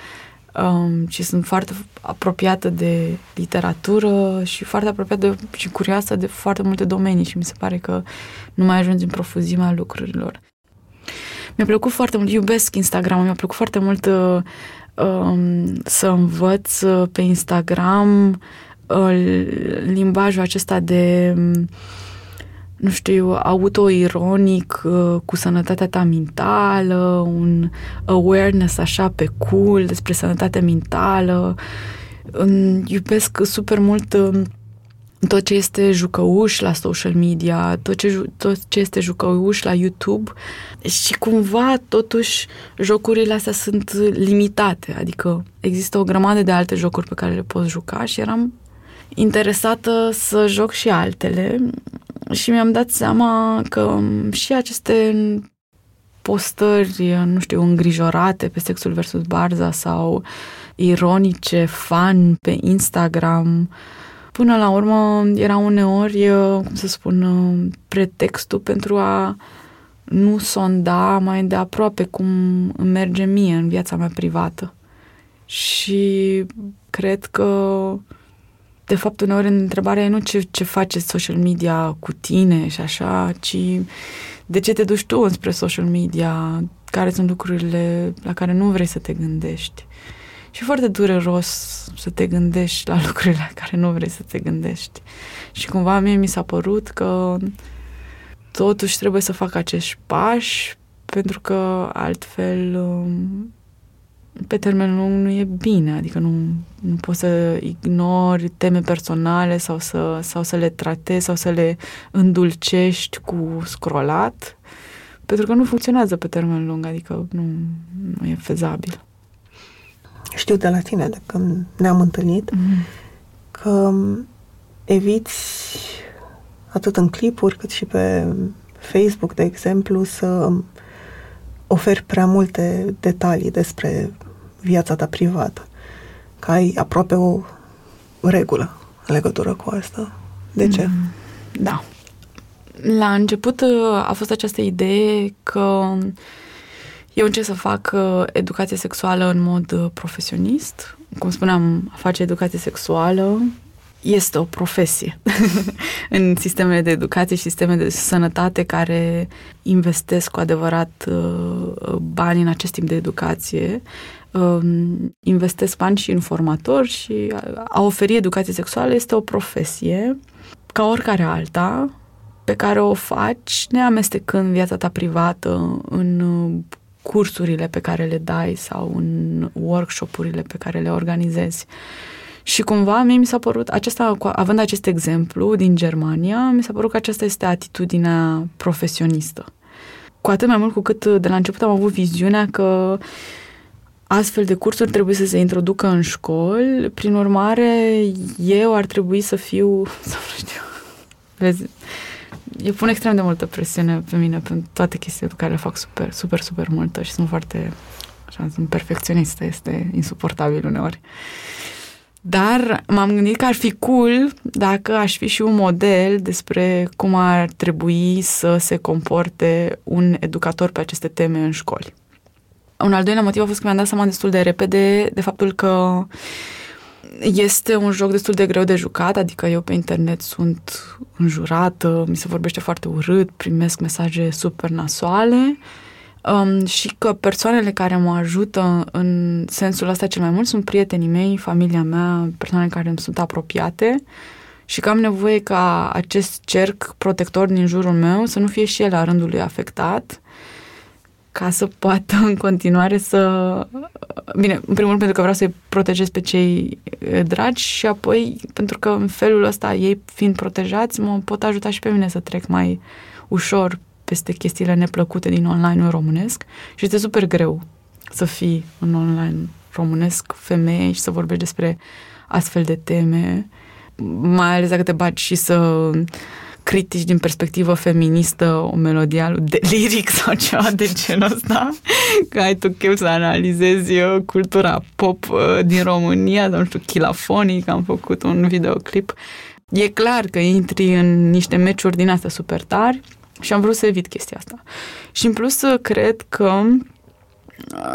um, și sunt foarte apropiată de literatură și foarte apropiată de, și curioasă de foarte multe domenii și mi se pare că nu mai ajungi în profuzimea lucrurilor. Mi-a plăcut foarte mult, iubesc Instagram, mi-a plăcut foarte mult uh, um, să învăț uh, pe Instagram uh, limbajul acesta de nu știu, autoironic uh, cu sănătatea ta mentală, un awareness așa pe cool despre sănătatea mentală. Iubesc super mult uh, tot ce este jucăuș la social media, tot ce, tot ce este jucăuș la YouTube. Și cumva totuși jocurile astea sunt limitate, adică există o grămadă de alte jocuri pe care le poți juca și eram interesată să joc și altele. Și mi-am dat seama că și aceste postări, nu știu, îngrijorate pe sexul versus barza sau ironice, fan pe Instagram, până la urmă era uneori, cum să spun, pretextul pentru a nu sonda mai de aproape cum îmi merge mie în viața mea privată. Și cred că de fapt, uneori întrebarea e nu ce, ce face social media cu tine și așa, ci de ce te duci tu înspre social media, care sunt lucrurile la care nu vrei să te gândești. Și foarte dureros să te gândești la lucrurile la care nu vrei să te gândești. Și cumva mie mi s-a părut că totuși trebuie să fac acești pași pentru că altfel um, pe termen lung nu e bine, adică nu, nu poți să ignori teme personale sau să, sau să le tratezi sau să le îndulcești cu scrolat, pentru că nu funcționează pe termen lung, adică nu, nu e fezabil. Știu de la tine, de când ne-am întâlnit, mm-hmm. că eviți atât în clipuri cât și pe Facebook, de exemplu, să oferi prea multe detalii despre viața ta privată. Că ai aproape o regulă în legătură cu asta. De ce? Mm, da. La început uh, a fost această idee că eu încerc să fac uh, educație sexuală în mod uh, profesionist. Cum spuneam, a face educație sexuală este o profesie în sistemele de educație și sisteme de sănătate care investesc cu adevărat uh, bani în acest timp de educație, um, investesc bani și în formatori și a oferi educație sexuală este o profesie ca oricare alta pe care o faci neamestecând viața ta privată în uh, cursurile pe care le dai sau în workshopurile pe care le organizezi. Și cumva mie mi s-a părut, acesta, având acest exemplu din Germania, mi s-a părut că aceasta este atitudinea profesionistă. Cu atât mai mult cu cât de la început am avut viziunea că astfel de cursuri trebuie să se introducă în școli, prin urmare eu ar trebui să fiu, să nu știu, vezi, eu pun extrem de multă presiune pe mine pentru toate chestiile pe care le fac super, super, super multă și sunt foarte, așa, sunt perfecționistă, este insuportabil uneori. Dar m-am gândit că ar fi cool dacă aș fi și un model despre cum ar trebui să se comporte un educator pe aceste teme în școli. Un al doilea motiv a fost că mi-am dat seama destul de repede de faptul că este un joc destul de greu de jucat, adică eu pe internet sunt înjurată, mi se vorbește foarte urât, primesc mesaje super nasoale. Um, și că persoanele care mă ajută în sensul ăsta cel mai mult sunt prietenii mei, familia mea, persoane care îmi sunt apropiate. Și că am nevoie ca acest cerc protector din jurul meu să nu fie și el la rândul lui afectat ca să poată în continuare să... Bine, în primul rând pentru că vreau să-i protejez pe cei dragi și apoi pentru că în felul ăsta ei fiind protejați mă pot ajuta și pe mine să trec mai ușor peste chestiile neplăcute din online în românesc și este super greu să fii în online românesc femeie și să vorbești despre astfel de teme, mai ales dacă te bagi și să critici din perspectivă feministă o melodie de liric sau ceva de genul ăsta, că ai tu chef să analizezi uh, cultura pop uh, din România, nu știu, chilafonii, că am făcut un videoclip. E clar că intri în niște meciuri din astea super tari și am vrut să evit chestia asta. Și în plus uh, cred că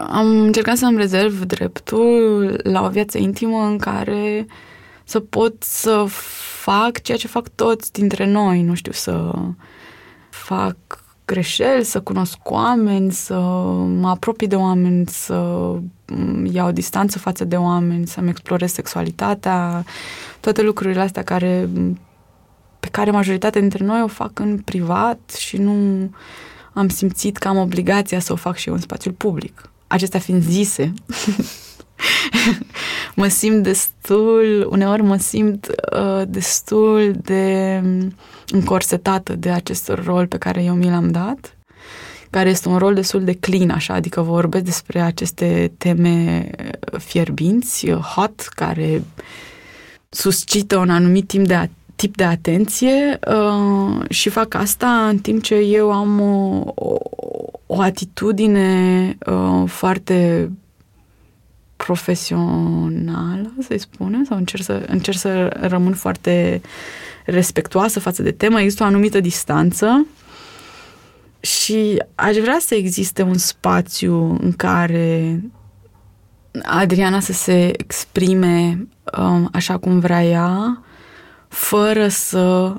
am încercat să-mi rezerv dreptul la o viață intimă în care să pot să fac ceea ce fac toți dintre noi, nu știu, să fac greșeli, să cunosc oameni, să mă apropii de oameni, să iau distanță față de oameni, să-mi explorez sexualitatea, toate lucrurile astea care, pe care majoritatea dintre noi o fac în privat și nu am simțit că am obligația să o fac și eu în spațiul public. Acestea fiind zise, mă simt destul, uneori mă simt uh, destul de încorsetată de acest rol pe care eu mi l-am dat, care este un rol destul de clean, așa, adică vorbesc despre aceste teme fierbinți, hot, care suscită un anumit timp de tip de atenție uh, și fac asta în timp ce eu am o, o, o atitudine uh, foarte profesională, să-i spunem, sau încerc să, încerc să rămân foarte respectuoasă față de temă. Există o anumită distanță și aș vrea să existe un spațiu în care Adriana să se exprime um, așa cum vrea ea, fără să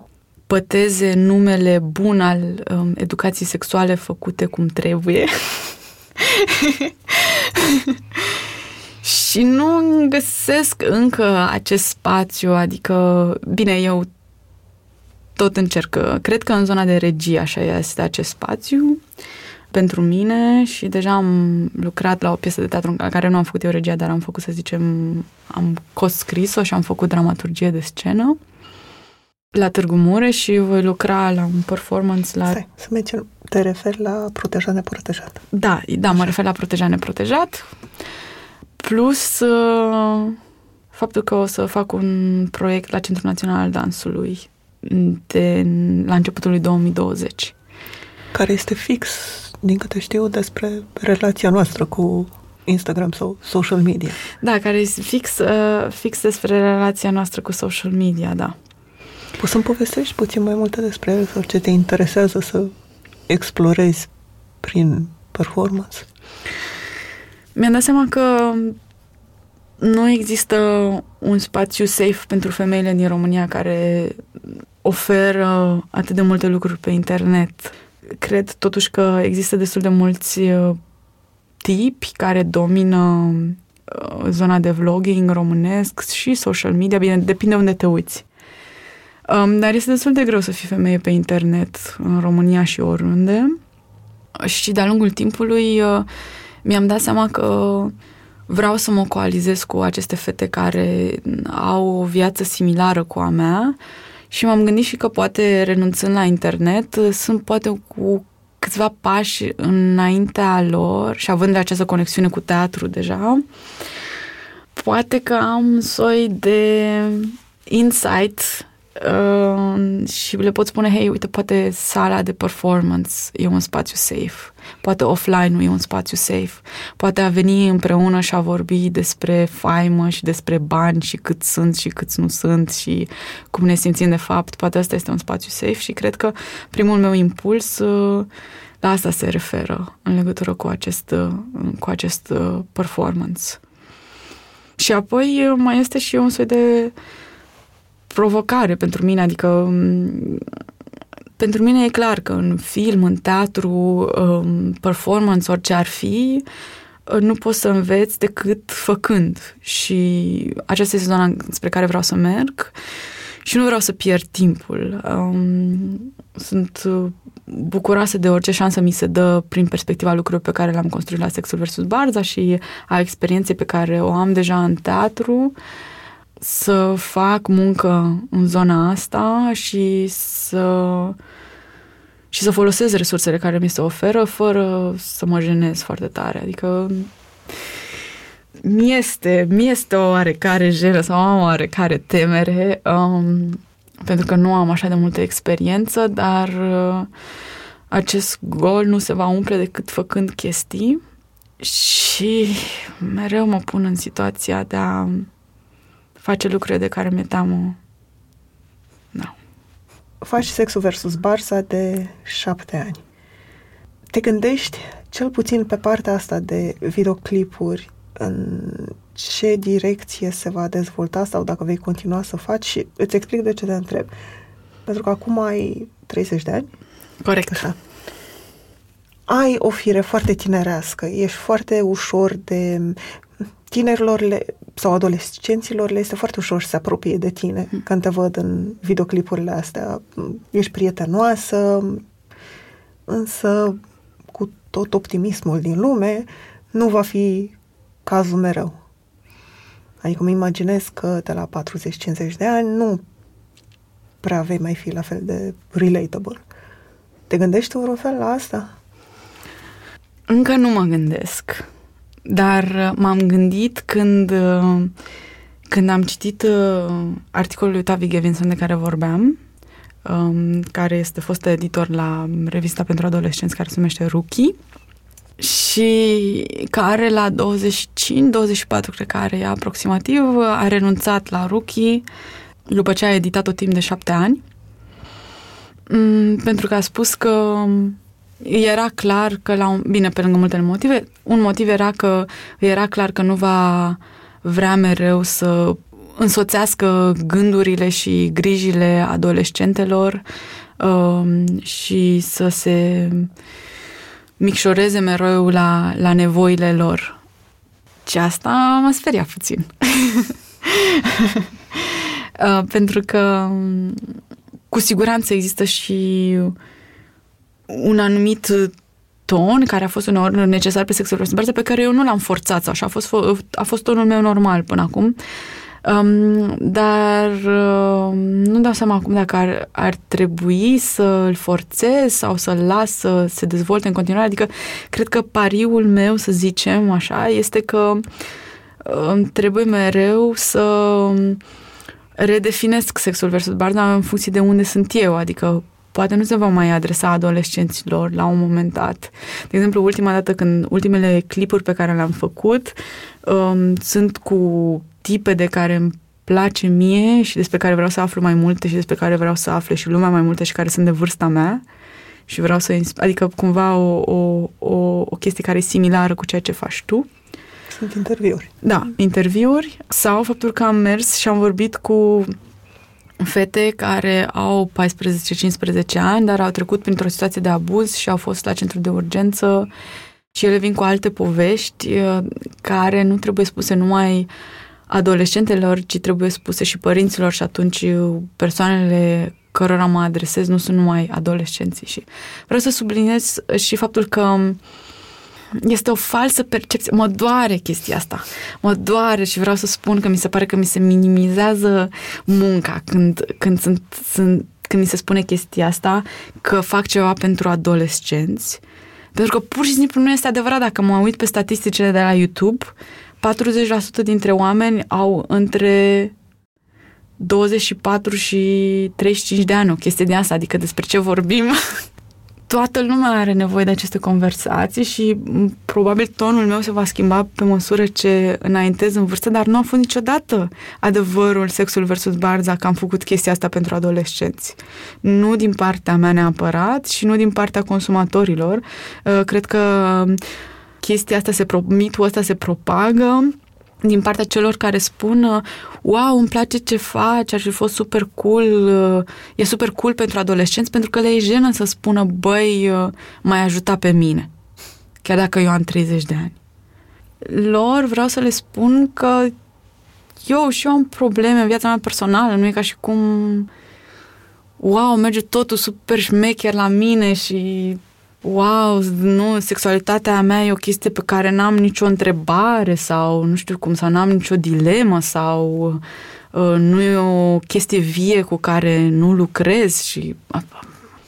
păteze numele bun al um, educației sexuale făcute cum trebuie. Și nu găsesc încă acest spațiu, adică, bine, eu tot încerc. Cred că în zona de regie așa este acest spațiu pentru mine și deja am lucrat la o piesă de teatru în care nu am făcut eu regia, dar am făcut, să zicem, am scris-o și am făcut dramaturgie de scenă la Târgu Mureș și voi lucra la un performance la... Stai, să menționăm, te referi la protejat neprotejat. Da, da, mă refer la protejat neprotejat. Plus uh, faptul că o să fac un proiect la Centrul Național al Dansului de, la începutul lui 2020. Care este fix, din câte știu, despre relația noastră cu Instagram sau social media. Da, care este fix, uh, fix despre relația noastră cu social media, da. Poți să-mi povestești puțin mai multe despre el sau ce te interesează să explorezi prin performance? Mi-am dat seama că nu există un spațiu safe pentru femeile din România care oferă atât de multe lucruri pe internet. Cred totuși că există destul de mulți uh, tipi care domină uh, zona de vlogging românesc și social media, bine, depinde unde te uiți. Um, dar este destul de greu să fii femeie pe internet în România și oriunde. Și de-a lungul timpului uh, mi-am dat seama că vreau să mă coalizez cu aceste fete care au o viață similară cu a mea și m-am gândit și că poate renunțând la internet sunt poate cu câțiva pași înaintea lor și având această conexiune cu teatru deja, poate că am soi de insight uh, și le pot spune, hei, uite, poate sala de performance e un spațiu safe, poate offline-ul e un spațiu safe, poate a veni împreună și a vorbi despre faimă și despre bani și cât sunt și cât nu sunt și cum ne simțim de fapt, poate asta este un spațiu safe și cred că primul meu impuls uh, la asta se referă în legătură cu acest, uh, cu acest uh, performance. Și apoi mai este și un soi de provocare pentru mine, adică mm, pentru mine e clar că în film, în teatru, um, performance, orice ar fi, uh, nu poți să înveți decât făcând. Și aceasta este zona spre care vreau să merg și nu vreau să pierd timpul. Um, sunt uh, bucuroasă de orice șansă mi se dă prin perspectiva lucrurilor pe care le-am construit la Sexul versus Barza și a experienței pe care o am deja în teatru. Uh, să fac muncă în zona asta și să și să folosesc resursele care mi se oferă fără să mă jenez foarte tare. Adică mi este, mi este o oarecare jenă sau am o oarecare temere um, pentru că nu am așa de multă experiență, dar uh, acest gol nu se va umple decât făcând chestii și mereu mă pun în situația de a face lucruri de care mi-e teamă. Da. Faci sexul versus Barça de șapte ani. Te gândești, cel puțin pe partea asta de videoclipuri, în ce direcție se va dezvolta sau dacă vei continua să faci și îți explic de ce te întreb. Pentru că acum ai 30 de ani. Corect. Așa. Ai o fire foarte tinerească, ești foarte ușor de tinerilor le, sau adolescenților le este foarte ușor să se apropie de tine mm. când te văd în videoclipurile astea. Ești prietenoasă, însă cu tot optimismul din lume nu va fi cazul mereu. Adică îmi imaginez că de la 40-50 de ani nu prea vei mai fi la fel de relatable. Te gândești vreun fel la asta? Încă nu mă gândesc. Dar uh, m-am gândit când, uh, când am citit uh, articolul lui Tavi Gevinson de care vorbeam, um, care este fost editor la revista pentru adolescenți care se numește Rookie și care la 25-24, cred că are aproximativ, a renunțat la Rookie după ce a editat-o timp de șapte ani, mm, pentru că a spus că era clar că la un, bine, pe lângă multe motive, un motiv era că era clar că nu va vrea mereu să însoțească gândurile și grijile adolescentelor um, și să se micșoreze mereu la, la nevoile lor. Și asta mă speria puțin. uh, pentru că cu siguranță există și un anumit ton care a fost uneori necesar pe sexul responsabilitate pe care eu nu l-am forțat așa, a fost, a fost tonul meu normal până acum. Um, dar uh, nu dau seama acum dacă ar, ar trebui să îl forțez sau să-l las să se dezvolte în continuare. Adică, cred că pariul meu, să zicem așa, este că uh, trebuie mereu să redefinesc sexul versus barda în funcție de unde sunt eu, adică poate nu se va mai adresa adolescenților la un moment dat. De exemplu, ultima dată când ultimele clipuri pe care le-am făcut um, sunt cu tipe de care îmi place mie și despre care vreau să aflu mai multe și despre care vreau să afle și lumea mai multe și care sunt de vârsta mea și vreau să, adică cumva o, o, o, o chestie care e similară cu ceea ce faci tu. Sunt interviuri. Da, interviuri sau faptul că am mers și am vorbit cu fete care au 14-15 ani, dar au trecut printr-o situație de abuz și au fost la centru de urgență și ele vin cu alte povești uh, care nu trebuie spuse numai adolescentelor, ci trebuie spuse și părinților și atunci uh, persoanele cărora mă adresez nu sunt numai adolescenții. Și vreau să subliniez și faptul că este o falsă percepție. Mă doare chestia asta. Mă doare și vreau să spun că mi se pare că mi se minimizează munca când, când, sunt, sunt, când mi se spune chestia asta, că fac ceva pentru adolescenți. Pentru că pur și simplu nu este adevărat. Dacă mă uit pe statisticile de la YouTube, 40% dintre oameni au între 24 și 35 de ani, o chestie de asta, adică despre ce vorbim. Toată lumea are nevoie de aceste conversații și probabil tonul meu se va schimba pe măsură ce înaintez în vârstă, dar nu a fost niciodată adevărul sexul versus barza că am făcut chestia asta pentru adolescenți. Nu din partea mea neapărat și nu din partea consumatorilor. Uh, cred că chestia asta se, mitul ăsta se propagă din partea celor care spun wow, îmi place ce faci, ar fi fost super cool, e super cool pentru adolescenți, pentru că le e jenă să spună, băi, mai ajuta pe mine, chiar dacă eu am 30 de ani. Lor vreau să le spun că eu și eu am probleme în viața mea personală, nu e ca și cum wow, merge totul super șmecher la mine și wow, nu, sexualitatea mea e o chestie pe care n-am nicio întrebare sau nu știu cum, sau n-am nicio dilemă sau uh, nu e o chestie vie cu care nu lucrez și uh,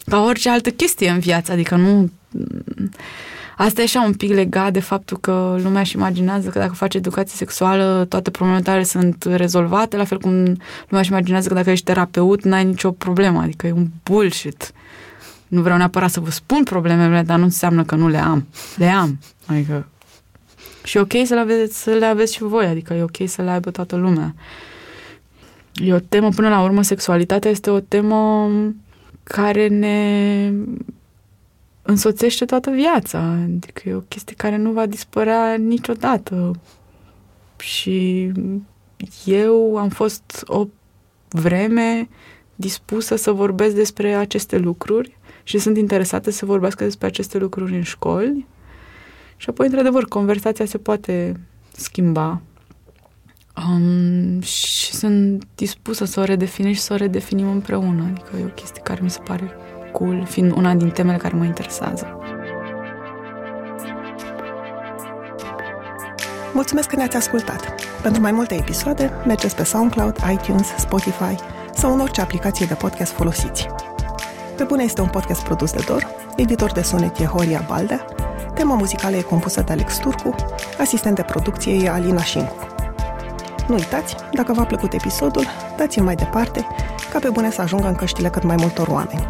ca orice altă chestie în viață, adică nu... Asta e așa un pic legat de faptul că lumea își imaginează că dacă faci educație sexuală, toate problemele tale sunt rezolvate, la fel cum lumea își imaginează că dacă ești terapeut, n-ai nicio problemă, adică e un bullshit. Nu vreau neapărat să vă spun problemele, dar nu înseamnă că nu le am. Le am. Adică și e ok să le, aveți, să le aveți și voi, adică e ok să le aibă toată lumea. E o temă, până la urmă, sexualitatea este o temă care ne însoțește toată viața. Adică e o chestie care nu va dispărea niciodată. Și eu am fost o vreme dispusă să vorbesc despre aceste lucruri și sunt interesate să vorbească despre aceste lucruri în școli. Și apoi, într-adevăr, conversația se poate schimba. Um, și sunt dispusă să o redefinim și să o redefinim împreună. Adică e o chestie care mi se pare cool, fiind una din temele care mă interesează. Mulțumesc că ne-ați ascultat! Pentru mai multe episoade, mergeți pe SoundCloud, iTunes, Spotify sau în orice aplicație de podcast folosiți. Pe bune este un podcast produs de Dor, editor de sonet e Horia Baldea, tema muzicală e compusă de Alex Turcu, asistent de producție e Alina Șincu. Nu uitați, dacă v-a plăcut episodul, dați-l mai departe, ca pe bune să ajungă în căștile cât mai multor oameni.